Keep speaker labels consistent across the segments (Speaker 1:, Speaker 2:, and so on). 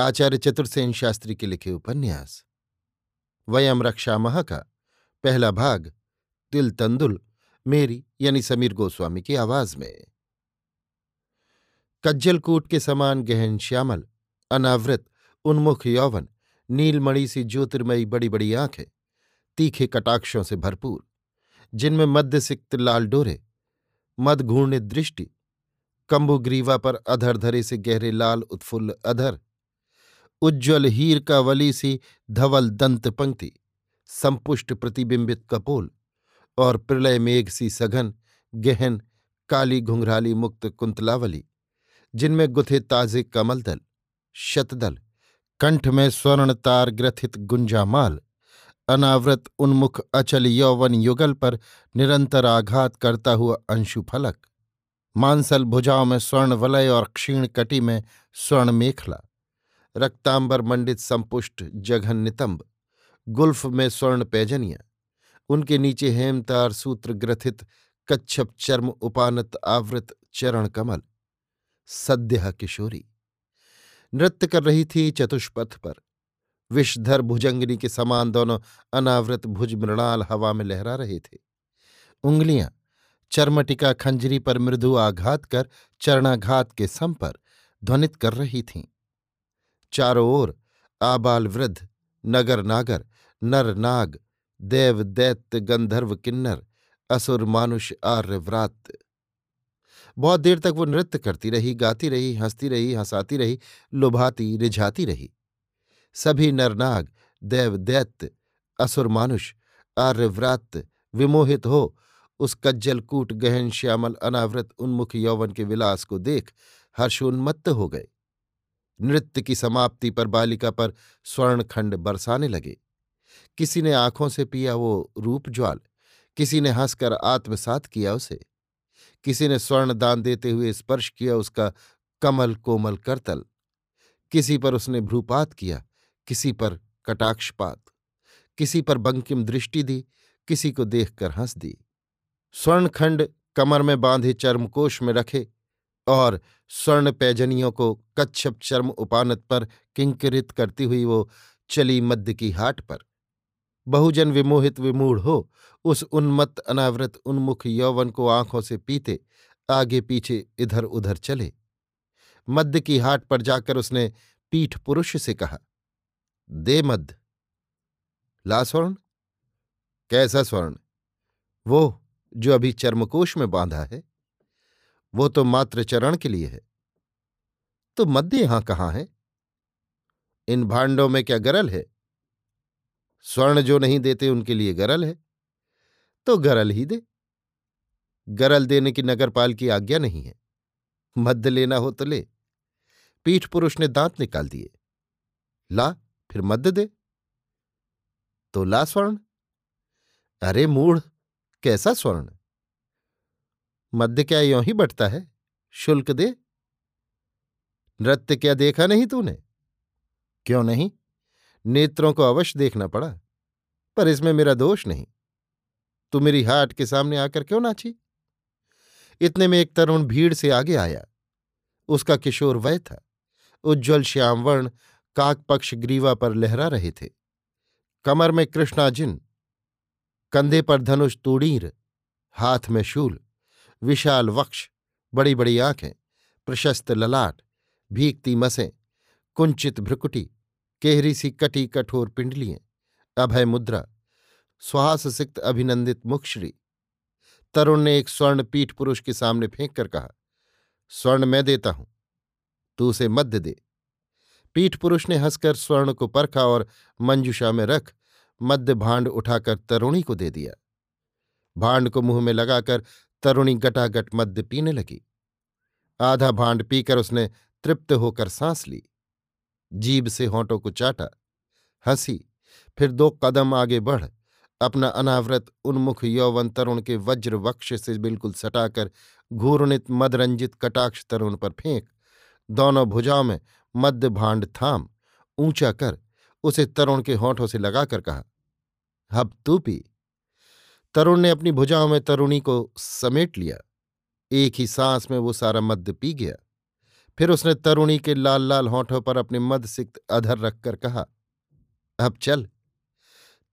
Speaker 1: आचार्य चतुर्सेन शास्त्री के लिखे उपन्यास। वयम रक्षा मह का पहला भाग तिल तंदुल, मेरी यानी समीर गोस्वामी की आवाज़ में। कज्जलकूट के समान गहन श्यामल, अनावृत, उन्मुख यौवन, नीलमणि सी ज्योतिर्मयी बड़ी बड़ी आँखें, तीखे कटाक्षों से भरपूर, जिनमें मध्य सिक्त लाल डोरे मद घूर्णित दृष्टि, कंबुग्रीवा पर अधर धरे से गहरे लाल उत्फुल्ल अधर उज्ज्वल हीर का वली सी धवल दंत पंक्ति, संपुष्ट प्रतिबिंबित कपोल और प्रलय मेघ सी सघन, गहन, काली घुंघराली मुक्त कुंतलावली, जिनमें गुथे ताजे कमलदल शतदल, कंठ में स्वर्ण तार ग्रथित गुंजामाल अनावृत उन्मुख अचल यौवन युगल पर निरंतर आघात करता हुआ अंशु फलक, मांसल भुजाओं में स्वर्ण वलय और क्षीण कटी में स्वर्ण मेखला। रक्तांबर मंडित संपुष्ट जघन नितंब गुल्फ में स्वर्ण पैजनिया, उनके नीचे हेमतार सूत्र ग्रथित कच्छप चर्म उपानत आवृत चरण कमल, सद्य किशोरी। नृत्य कर रही थी चतुष्पथ पर। विषधर भुजंगनी के समान दोनों अनावृत भुज मृणाल हवा में लहरा रहे थे। उंगलियाँ, चर्मटिका खंजरी पर मृदु आघात कर चरणाघात के सम पर ध्वनित कर रही थीं। चारों ओर, आबाल वृद्ध, नगर नागर, नर नाग, देव दैत्य गंधर्व किन्नर, असुर मानुष आर्य व्रात। बहुत देर तक वो नृत्य करती रही, गाती रही, हंसती रही, हंसाती रही, लुभाती, रिझाती रही। सभी नरनाग देव दैत्य, असुर मानुष आर्यव्रात विमोहित हो, उस कज्जलकूट गहन श्यामल अनावृत उन्मुख यौवन के विलास को देख हर्षोन्मत्त हो गए। नृत्य की समाप्ति पर बालिका पर स्वर्णखंड बरसाने लगे। किसी ने आँखों से पिया वो रूप ज्वाल, किसी ने हंसकर आत्मसात किया उसे, किसी ने स्वर्ण दान देते हुए स्पर्श किया उसका कमल कोमल करतल, किसी पर उसने भ्रूपात किया, किसी पर कटाक्षपात, किसी पर बंकिम दृष्टि दी, किसी को देखकर हंस दी। स्वर्णखंड कमर में बांधे चर्मकोश में रखे और स्वर्ण पैजनियों को कच्छप चर्म उपानत पर किंकिरित करती हुई वो चली मध्य की हाट पर। बहुजन विमोहित विमूढ़ हो उस उन्मत्त अनावृत उन्मुख यौवन को आँखों से पीते आगे पीछे इधर उधर चले। मध्य की हाट पर जाकर उसने पीठ पुरुष से कहा, दे मध्य। ला स्वर्ण? कैसा स्वर्ण? वो जो अभी चर्मकोश में बांधा है। वो तो मात्र चरण के लिए है। तो मध्य यहाँ कहाँ है? इन भांडों में क्या गरल है? स्वर्ण जो नहीं देते उनके लिए गरल है। तो गरल ही दे। गरल देने की नगरपाल की आज्ञा नहीं है। मध्य लेना हो तो ले। पीठ पुरुष ने दांत निकाल दिए। ला, फिर मध्य दे। तो ला स्वर्ण। अरे मूढ़, कैसा स्वर्ण? मध्य क्या यों ही बटता है? शुल्क दे। नृत्य क्या देखा नहीं तूने? क्यों नहीं? नेत्रों को अवश्य देखना पड़ा, पर इसमें मेरा दोष नहीं। तू मेरी हाट के सामने आकर क्यों नाची? इतने में एक तरुण भीड़ से आगे आया। उसका किशोर वय था। उज्ज्वल श्यामवर्ण काकपक्ष ग्रीवा पर लहरा रहे थे। कमर में कृष्णाजिन, कंधे पर धनुष तूड़ीर, हाथ में शूल। विशाल वक्ष बड़ी बड़ी आँखें, प्रशस्त ललाट, भीगती मसें, कुंचित भ्रुकुटी, केहरी सी कटी कठोर पिंडलियाँ, अभय मुद्रा सुहास सिक्त अभिनंदित मुखश्री। तरुण ने एक स्वर्ण पीठ पुरुष के सामने फेंक कर कहा, स्वर्ण मैं देता हूँ, तू उसे मध्य दे। पीठ पुरुष ने हंसकर स्वर्ण को परखा और मंजुषा में रख मध्य भांड उठाकर तरुणी को दे दिया। भांड को मुँह में लगाकर तरुणी गटागट मध्य पीने लगी। आधा भांड पीकर उसने तृप्त होकर सांस ली। जीब से होंठों को चाटा। हँसी। फिर दो कदम आगे बढ़। अपना अनावृत उन्मुख यौवन तरुण के वज्र वक्ष से बिल्कुल सटाकर घूर्णित मदरंजित कटाक्ष तरुण पर फेंक। दोनों भुजाओं में मध्य भांड थाम। ऊँचा कर उसे तरुण के होठों से लगाकर कहा हब तू पी। तरुण ने अपनी भुजाओं में तरुणी को समेट लिया। एक ही सांस में वो सारा मद्य पी गया। फिर उसने तरुणी के लाल लाल होठों पर अपने मद सिक्त अधर रखकर कहा, अब चल।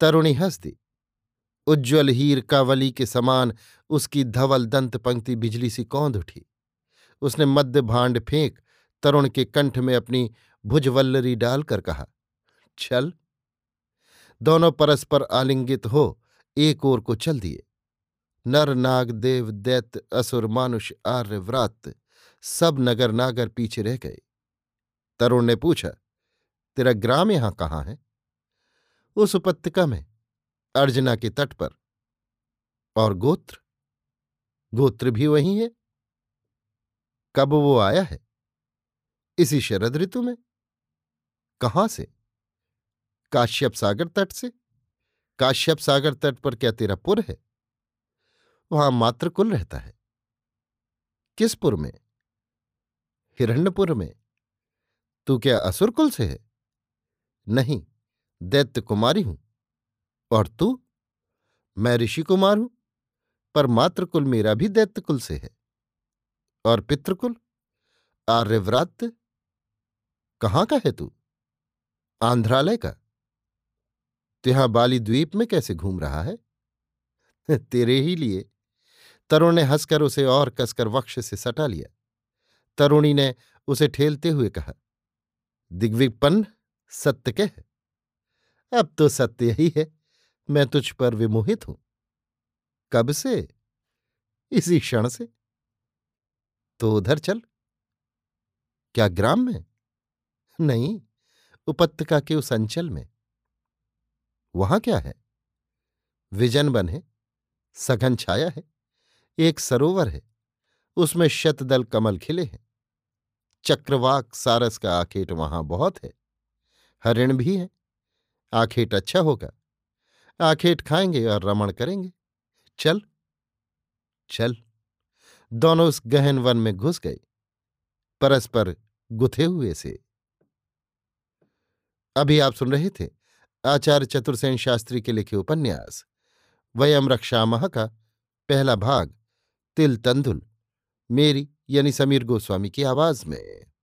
Speaker 1: तरुणी हंस दी। उज्ज्वल हीर कावली के समान उसकी धवल दंत पंक्ति बिजली सी कौंध उठी। उसने मध्य भांड फेंक तरुण के कंठ में अपनी भुजवल्लरी डालकर कहा, चल। दोनों परस्पर आलिंगित हो एक ओर को चल दिए। नर, नाग, देव दैत्य असुर, मानुष, आर्य, व्रात सब नगर, नागर पीछे रह गए। तरुण ने पूछा, तेरा ग्राम यहाँ कहाँ है? उस उपत्यका में, अर्जना के तट पर। और गोत्र? गोत्र भी वही है। कब वो आया है? इसी शरद ऋतु में। कहाँ से? काश्यप सागर तट से। काश्यप सागर तट पर क्या तेरा पुर है? वहाँ मात्र कुल रहता है। किस पुर में? हिरण्यपुर में। तू क्या असुर कुल से है? नहीं, दैत्य कुमारी हूँ। और तू? मैं ऋषि कुमार हूँ, पर मातृकुल मेरा भी दैत्य कुल से है। और पितृकुल? आर्यव्रात? कहाँ का है तू? आंध्रालय का? तो यहाँ बाली द्वीप में कैसे घूम रहा है? तेरे ही लिए। तरुण ने हंसकर उसे और कसकर वक्ष से सटा लिया। तरुणी ने उसे ठेलते हुए कहा, दिग्विपन्न, सत्य कह। अब तो सत्य ही है। मैं तुझ पर विमोहित हूँ। कब से? इसी क्षण से। तो उधर चल। क्या ग्राम में? नहीं, उपत्यका के उस अंचल में। वहाँ क्या है? विजन बन है, सघन छाया है, एक सरोवर है, उसमें शतदल कमल खिले हैं, चक्रवाक सारस का आखेट वहाँ बहुत है, हरिण भी है, आखेट अच्छा होगा, आखेट खाएँगे और रमण करेंगे, चल चल, दोनों उस गहन वन में घुस गए, परस्पर गुथे हुए से। अभी आप सुन रहे थे आचार्य चतुर्सेन शास्त्री के लिखे उपन्यास, वयम रक्षा माह का पहला भाग, तिल तंदुल, मेरी यानी समीर गोस्वामी की आवाज़ में।